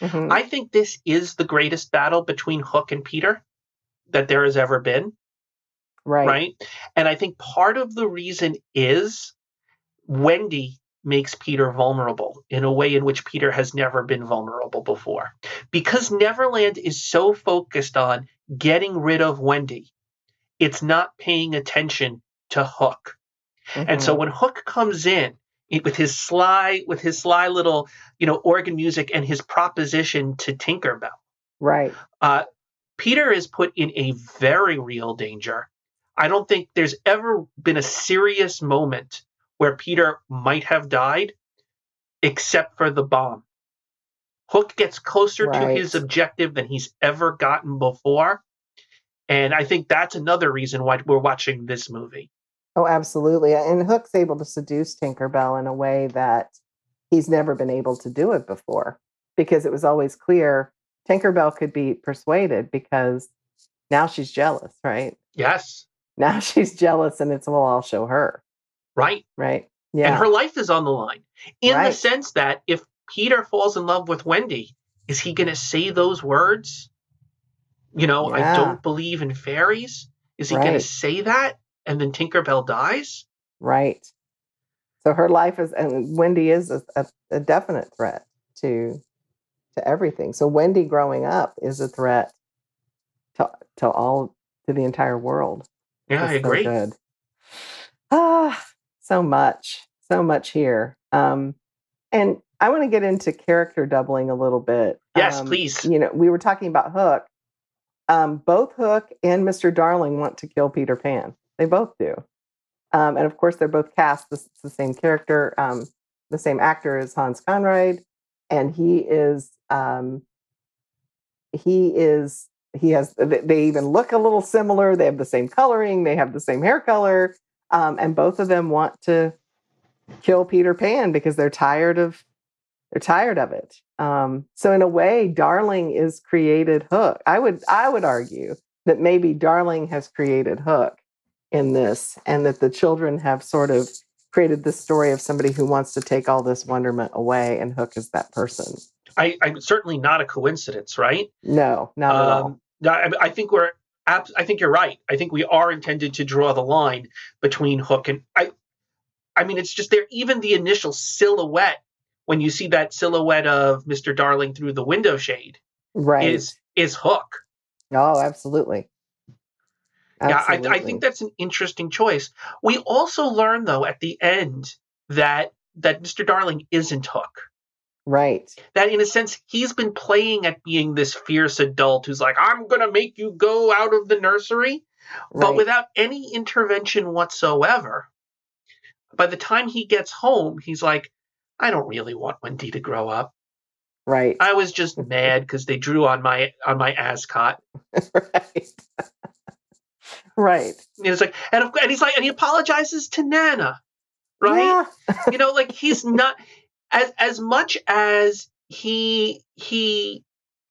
Mhm. I think this is the greatest battle between Hook and Peter that there has ever been, right. right? And I think part of the reason is Wendy makes Peter vulnerable in a way in which Peter has never been vulnerable before. Because Neverland is so focused on getting rid of Wendy, it's not paying attention to Hook. And so Mhm. when Hook comes in with his sly, with his sly little, you know, organ music and his proposition to Tinkerbell, right. uh, Peter is put in a very real danger. I don't think there's ever been a serious moment where Peter might have died, except for the bomb. Hook gets closer to his objective than he's ever gotten before. And I think that's another reason why we're watching this movie. Oh, absolutely. And Hook's able to seduce Tinkerbell in a way that he's never been able to do it before because it was always clear Tinkerbell could be persuaded because now she's jealous, right? Yes, Now she's jealous and it's, well, I'll show her, right. right? Yeah. and her life is on the line in the sense that if peter falls in love with wendy is he going to say those words you know i don't believe in fairies is he going to say that and then tinkerbell dies right. So her life is, and Wendy is a, a, a definite threat to to everything. So Wendy growing up is a threat to to all to the entire world. Yeah, I It's so agree. good. Ah, so much, so much here. Um, and I want to get into character doubling a little bit. Yes, Um, please. You know, we were talking about Hook. Um, both Hook and Mr. Darling want to kill Peter Pan. They both do. Um, and of course, they're both cast. The same character, um, the same actor as Hans Conried, and he is um, he is he has they they even look a little similar. They have the same coloring. They have the same hair color, um, and both of them want to kill Peter Pan because they're tired of they're tired of it. Um, so in a way, Darling is created Hook. I would I would argue that maybe Darling has created Hook in this, and that the children have sort of created this story of somebody who wants to take all this wonderment away, and Hook is that person. I, I'm certainly not a coincidence, right? No, not at all. Um, I, I think we're. I think you're right. I think we are intended to draw the line between Hook and I. I mean, it's just there. Even the initial silhouette, when you see that silhouette of Mister Darling through the window shade, Right. is is Hook. oh, absolutely. Yeah, I, I think that's an interesting choice. We also learn though at the end that that Mister Darling isn't Hook. right. that in a sense he's been playing at being this fierce adult who's like i'm going to make you go out of the nursery but without any intervention whatsoever by the time he gets home he's like i don't really want wendy to grow up right. i was just mad because they drew on my on my ascot right. right. and it's like and, of, and he's like and he apologizes to nana right Yeah. you know like he's not as as much as he he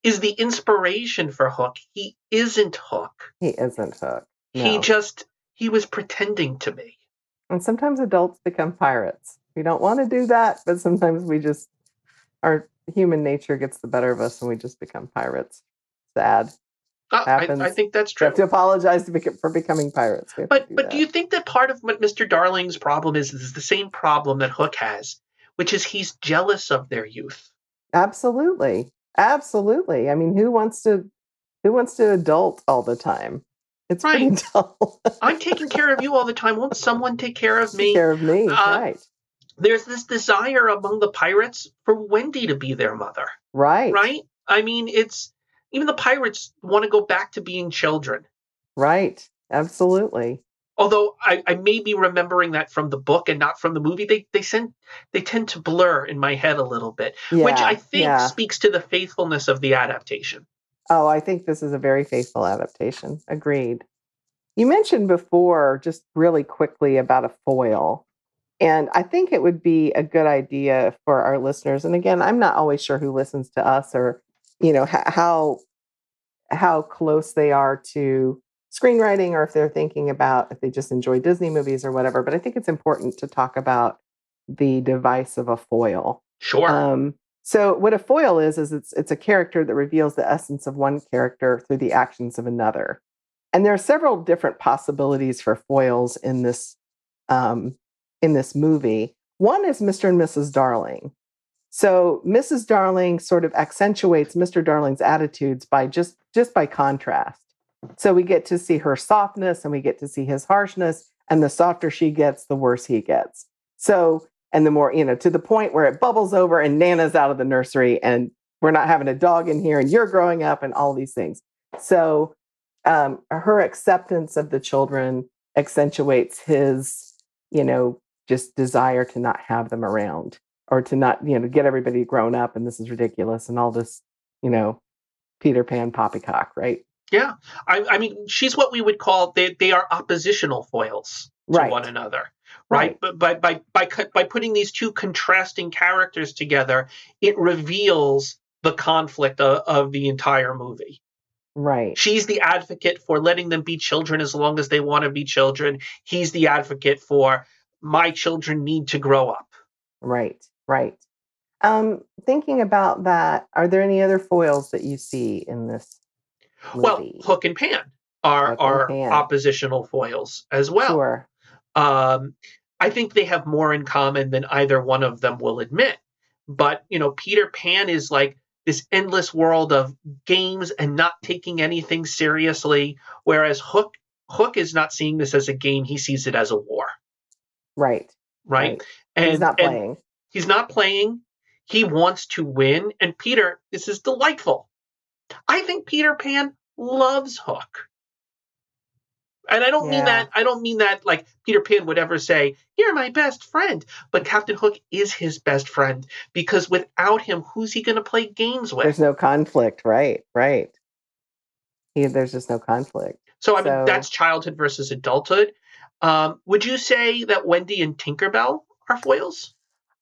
is the inspiration for hook he isn't hook He isn't Hook. he just he was pretending to be And sometimes adults become pirates. We don't want to do that, but sometimes we just, our human nature gets the better of us and we just become pirates. Sad. Uh, I, I think that's true have to apologize to bec- for becoming pirates. We have to but do but that. do you think that part of what mr darling's problem is is the same problem that hook has which is he's jealous of their youth Absolutely. Absolutely. I mean, who wants to, who wants to adult all the time? It's Right. dull. i'm taking care of you all the time won't someone take care of Take me care of me. Uh, right. there's this desire among the pirates for wendy to be their mother Right. right i mean it's even the pirates want to go back to being children Right. Absolutely. although I, I may be remembering that from the book and not from the movie they they send they tend to blur in my head a little bit which i think yeah. speaks to the faithfulness of the adaptation Oh, I think this is a very faithful adaptation. Agreed. You mentioned before, just really quickly, about a foil. And I think it would be a good idea for our listeners. And again, I'm not always sure who listens to us or, you know, how how close they are to screenwriting or if they're thinking about if they just enjoy Disney movies or whatever. But I think it's important to talk about the device of a foil. sure Um, so what a foil is is it's it's a character that reveals the essence of one character through the actions of another. And there are several different possibilities for foils in this um, in this movie. One is Mr. and Mrs. Darling. So Mrs. Darling sort of accentuates Mr. Darling's attitudes by just just by contrast. So we get to see her softness and we get to see his harshness and the softer she gets the worse he gets. So and the more you know to the point where it bubbles over and nana's out of the nursery and we're not having a dog in here and you're growing up and all these things so um, her acceptance of the children accentuates his you know just desire to not have them around or to not you know get everybody grown up and this is ridiculous and all this you know peter pan poppycock right? Yeah. I, I mean she's what we would call they, they are oppositional foils to right. one another right, but by, by by by putting these two contrasting characters together it reveals the conflict of, of the entire movie. Right. She's the advocate for letting them be children as long as they want to be children. He's the advocate for my children need to grow up. Right right um thinking about that are there any other foils that you see in this well hook and pan are Hook are Pan. oppositional foils as well sure um, I think they have more in common than either one of them will admit. But you know, Peter Pan is like this endless world of games and not taking anything seriously, whereas Hook Hook is not seeing this as a game; he sees it as a war. Right. Right. Right. And He's not and playing. He's not playing. He wants to win. And Peter, this is delightful. I think Peter Pan loves Hook. And I don't mean that, I don't mean that like Peter Pan would ever say, You're my best friend. But Captain Hook is his best friend because without him, who's he going to play games with? There's no conflict. Right. Right. He, there's just no conflict. so, I mean, that's childhood versus adulthood. Um, would you say that Wendy and Tinkerbell are foils?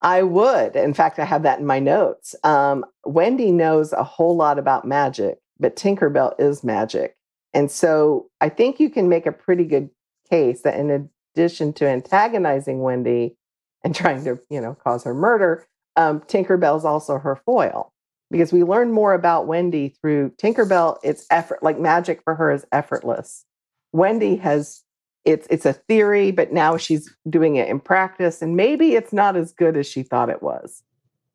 I would. In fact, I have that in my notes. Um, Wendy knows a whole lot about magic, but Tinkerbell is magic. And so I think you can make a pretty good case that in addition to antagonizing Wendy and trying to, you know, cause her murder, um, Tinkerbell's also her foil. Because we learn more about Wendy through Tinkerbell, it's effort like magic for her is effortless. Wendy has it's it's a theory, but now she's doing it in practice, and maybe it's not as good as she thought it was.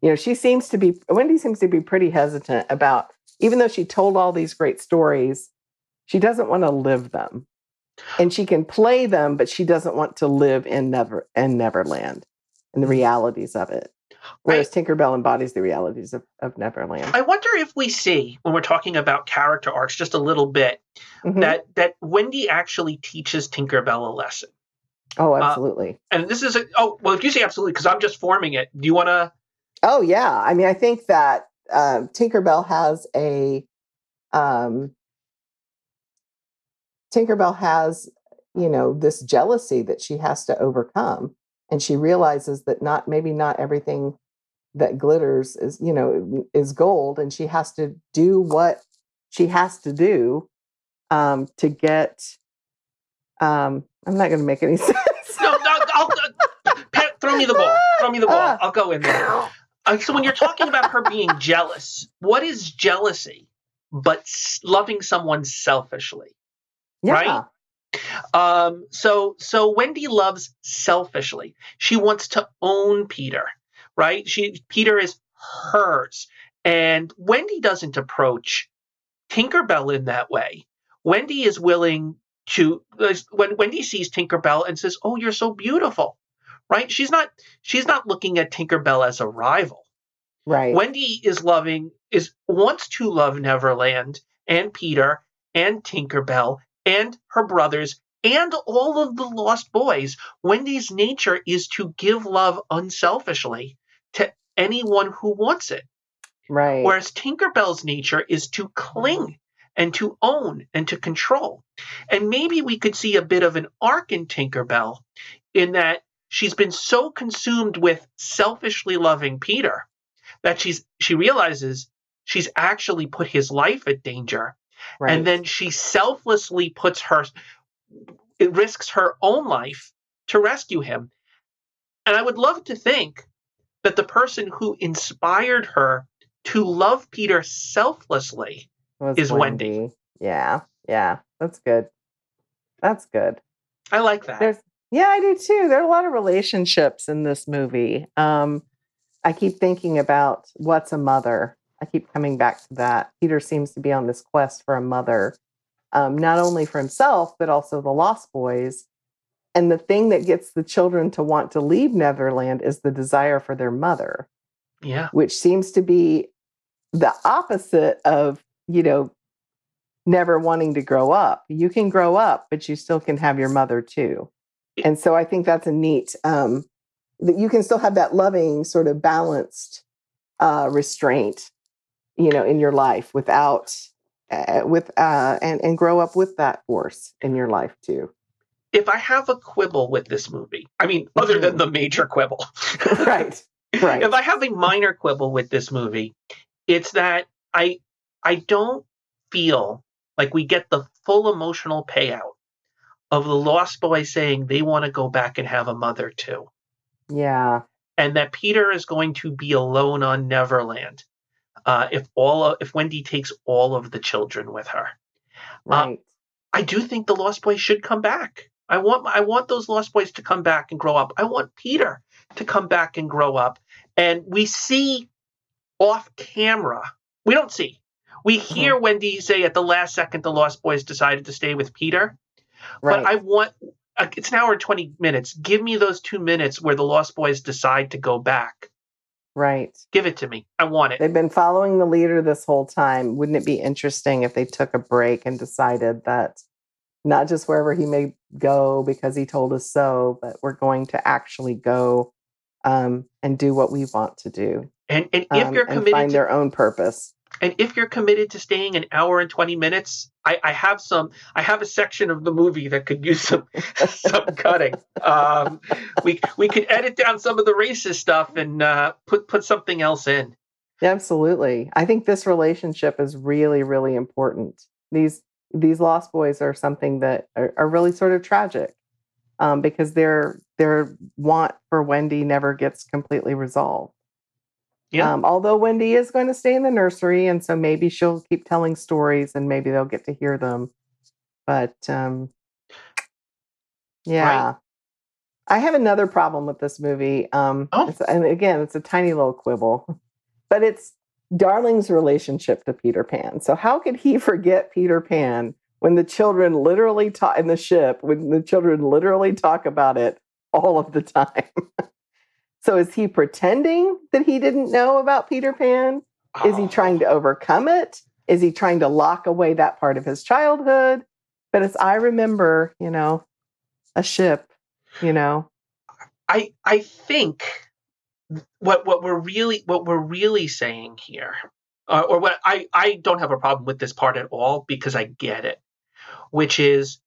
You know, she seems to be Wendy seems to be pretty hesitant about, even though she told all these great stories, she doesn't want to live them, and she can play them, but she doesn't want to live in Never in Neverland and the mm. realities of it. Whereas Tinkerbell embodies the realities of, of Neverland. I wonder if we see, when we're talking about character arcs just a little bit, Mhm. that that Wendy actually teaches Tinkerbell a lesson. oh, absolutely. And this is a oh well, if you say absolutely, because I'm just forming it. Do you want to? Oh yeah, I mean, I think that um, Tinkerbell has a um, Tinkerbell has, you know, this jealousy that she has to overcome, and she realizes that not maybe not everything that glitters is you know is gold, and she has to do what she has to do um, to get. Um, I'm not going to make any sense. No, no I'll, uh, throw me the ball. Throw me the ball. Ah. I'll go in there. Uh, so when you're talking about her being jealous, what is jealousy? But loving someone selfishly. yeah. Right? Um, so so Wendy loves selfishly. She wants to own Peter, right? She Peter is hers. And Wendy doesn't approach Tinkerbell in that way. Wendy is willing to when Wendy sees Tinkerbell and says, "Oh, you're so beautiful." Right? She's not she's not looking at Tinkerbell as a rival. Right. Wendy is loving is wants to love Neverland and Peter and Tinkerbell and her brothers and all of the lost boys. Wendy's nature is to give love unselfishly to anyone who wants it. right. Whereas Tinkerbell's nature is to cling and to own and to control. And maybe we could see a bit of an arc in Tinkerbell in that she's been so consumed with selfishly loving Peter that she's she realizes she's actually put his life at danger right. and then she selflessly puts her it risks her own life to rescue him and i would love to think that the person who inspired her to love peter selflessly was is Wendy. Yeah, yeah, that's good. That's good. i like that There's yeah, I do too. There are a lot of relationships in this movie. Um, I keep thinking about what's a mother. I keep coming back to that. Peter seems to be on this quest for a mother, um, not only for himself but also the Lost Boys. And the thing that gets the children to want to leave Neverland is the desire for their mother. yeah. which seems to be the opposite of you know never wanting to grow up. You can grow up but you still can have your mother too. And so i think that's a neat um that you can still have that loving sort of balanced uh restraint you know in your life without uh, with uh and and grow up with that force in your life too if i have a quibble with this movie i mean other than the major quibble right right if I have a minor quibble with this movie, it's that I I don't feel like we get the full emotional payout of the Lost Boys saying they want to go back and have a mother too, yeah and that Peter is going to be alone on Neverland uh, if all of, if Wendy takes all of the children with her. right I do think the Lost Boys should come back. I want I want those Lost Boys to come back and grow up. I want Peter to come back and grow up. And we see off camera We don't see. We hear mm-hmm. Wendy say at the last second the Lost Boys decided to stay with Peter. Right. But I want uh, it's an hour and 20 minutes. Give me those two minutes where the Lost Boys decide to go back. Right. Give it to me. I want it. They've been following the leader this whole time. Wouldn't it be interesting if they took a break and decided that not just wherever he may go because he told us so, but we're going to actually go um, and do what we want to do. And, and if um, you're committed find to, their own purpose. And if you're committed to staying an hour and 20 minutes, I, I have some, I have a section of the movie that could use some, some cutting. Um, we, we could edit down some of the racist stuff and uh, put, put something else in. Absolutely. I think this relationship is really, really important. These, these lost boys are something that are, are really sort of tragic um, because their, their want for Wendy never gets completely resolved. Yeah. Um, although Wendy is going to stay in the nursery, and so maybe she'll keep telling stories, and maybe they'll get to hear them. But um, yeah, right. I have another problem with this movie. Um, oh. and again, it's a tiny little quibble, but it's Darling's relationship to Peter Pan. So how could he forget Peter Pan when the children literally talk in the ship? When the children literally talk about it all of the time. So is he pretending that he didn't know about Peter Pan? Is he trying to oh. overcome it? Is he trying to lock away that part of his childhood? But as I remember, you know, a ship, you know. I I think what what we're really what we're really saying here, uh, or what I I don't have a problem with this part at all because I get it, which is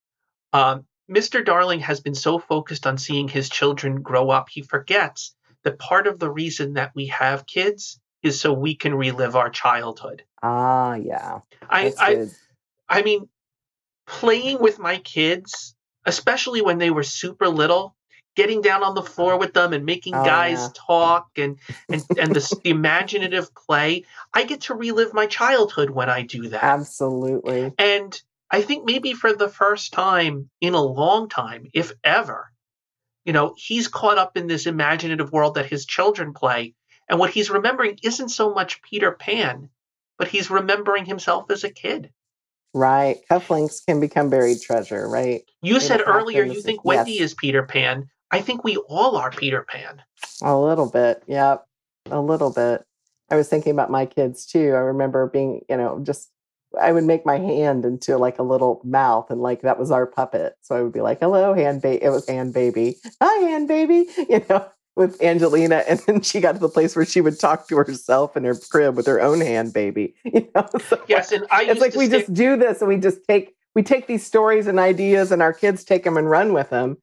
um, Mr. Darling has been so focused on seeing his children grow up, he forgets that part of the reason that we have kids is so we can relive our childhood. Ah, yeah. I I, I mean, playing with my kids, especially when they were super little, getting down on the floor with them and making oh, guys yeah. talk and and and the, the imaginative play, I get to relive my childhood when I do that. Absolutely. And I think maybe for the first time in a long time, if ever, you know, he's caught up in this imaginative world that his children play. And what he's remembering isn't so much Peter Pan, but he's remembering himself as a kid. Right. Cufflinks can become buried treasure, right? You said earlier you think Wendy yes. is Peter Pan. I think we all are Peter Pan. A little bit. Yep. A little bit. I was thinking about my kids too. I remember being, you know, just I would make my hand into like a little mouth, and like that was our puppet. So I would be like, "Hello, hand baby." It was hand baby. Hi, hand baby. You know, with Angelina, and then she got to the place where she would talk to herself in her crib with her own hand baby. You know, so yes, and I it's like we stay- just do this, and we just take we take these stories and ideas, and our kids take them and run with them.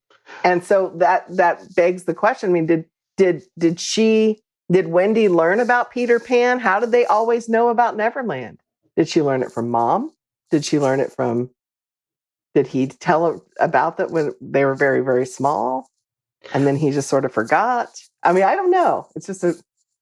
And so that that begs the question. I mean, did did did she did Wendy learn about Peter Pan? How did they always know about Neverland? Did she learn it from mom? Did she learn it from, did he tell about that when they were very, very small? And then he just sort of forgot. I mean, I don't know. It's just a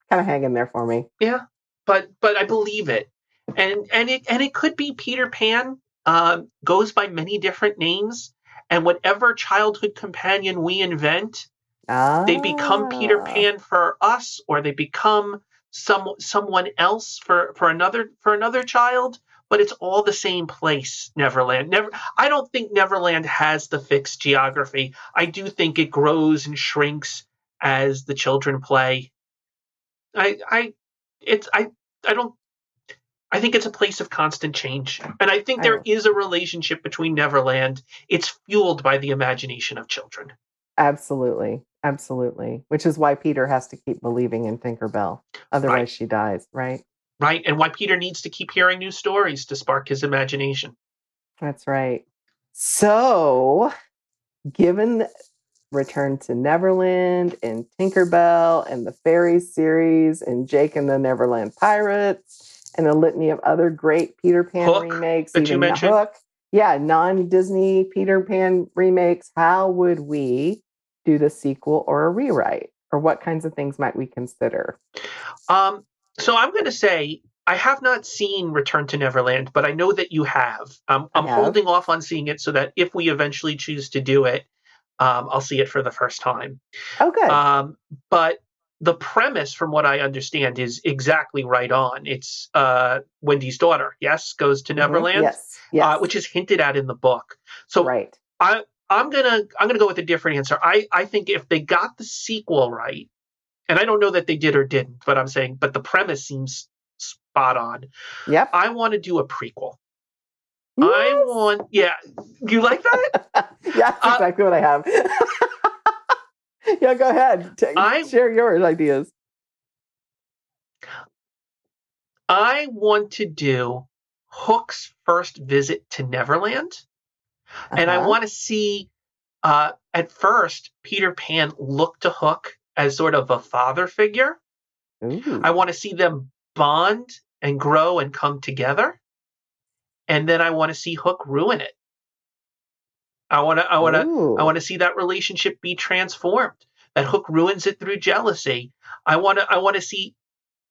kind of hanging there for me. Yeah. But, but I believe it. And, and it, and it could be Peter Pan uh, goes by many different names. And whatever childhood companion we invent, ah. they become Peter ah. Pan for us, or they become some someone else for for another for another child but it's all the same place neverland never i don't think neverland has the fixed geography i do think it grows and shrinks as the children play i i it's i i don't I think it's a place of constant change. And I think there is a relationship between Neverland. It's fueled by the imagination of children. Absolutely. Absolutely. Which is why Peter has to keep believing in Tinkerbell. Otherwise, right. she dies, right? Right. And why Peter needs to keep hearing new stories to spark his imagination. That's right. So, given Return to Neverland and Tinkerbell and the Fairies series and Jake and the Neverland Pirates and a litany of other great Peter Pan Hook, remakes, you mentioned. Hook, yeah, non Disney Peter Pan remakes, how would we do the sequel or a rewrite? Or what kinds of things might we consider? Um, so I'm going to say I have not seen Return to Neverland, but I know that you have. Um, I'm have. holding off on seeing it so that if we eventually choose to do it, um, I'll see it for the first time. Oh, good. Um, but the premise, from what I understand, is exactly right on. It's uh, Wendy's daughter, yes, goes to Mhm. Neverland, Yes. Yes. uh, which is hinted at in the book. So right. I I'm gonna I'm gonna go with a different answer. I I think if they got the sequel right, and I don't know that they did or didn't, but I'm saying, but the premise seems spot on. Yep. I want to do a prequel. I want, yeah, you like that? yeah, that's Uh, exactly what I have. yeah, go ahead. T- I- share your ideas. I want to do Hook's first visit to Neverland. and I Uh-huh. want to see. Uh, at first, Peter Pan look to Hook as sort of a father figure. Ooh. I want to see them bond and grow and come together, and then I want to see Hook ruin it. I want to. I want to. I want to see that relationship be transformed. That Hook ruins it through jealousy. I want to. I want to see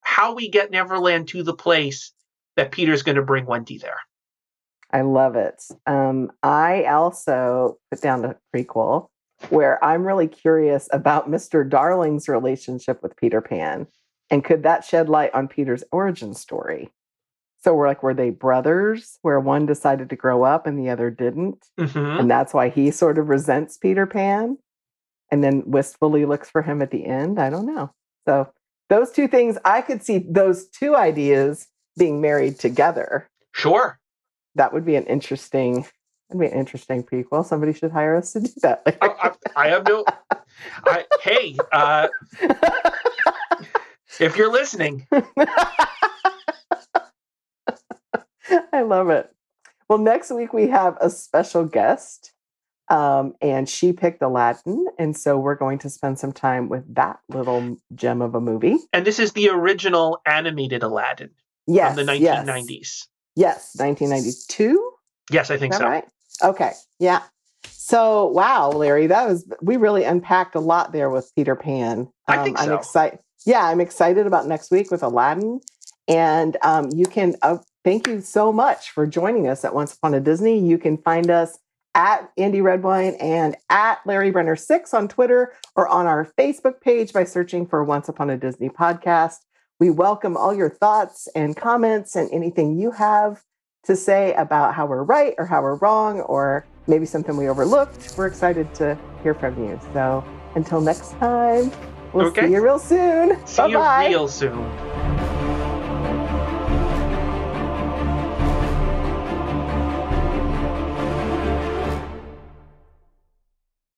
how we get Neverland to the place that Peter's going to bring Wendy there. I love it. Um, I also put down a prequel where I'm really curious about Mr. Darling's relationship with Peter Pan. And could that shed light on Peter's origin story? So we're like, were they brothers where one decided to grow up and the other didn't? hmm And that's why he sort of resents Peter Pan and then wistfully looks for him at the end. I don't know. So those two things, I could see those two ideas being married together Sure. that would be an interesting that'd be an interesting prequel somebody should hire us to do that I, I, I have no. I, hey, uh, if you're listening, i love it well next week we have a special guest um, and she picked aladdin and so we're going to spend some time with that little gem of a movie and this is the original animated Aladdin yes from the yes, 1990s. yes 1992 Yes, I think so. right? Okay. Yeah. So wow, Larry, that was we really unpacked a lot there with Peter Pan. I think I'm so. excited. Yeah, I'm excited about next week with Aladdin. And um, you can uh, thank you so much for joining us at Once Upon a Disney. You can find us at Andie Redwine and at Larry Brenner Six on Twitter or on our Facebook page by searching for Once Upon a Disney podcast. We welcome all your thoughts and comments and anything you have to say about how we're right or how we're wrong or maybe something we overlooked. We're excited to hear from you. So until next time, we'll Okay. see you real soon. See Bye-bye. you real soon.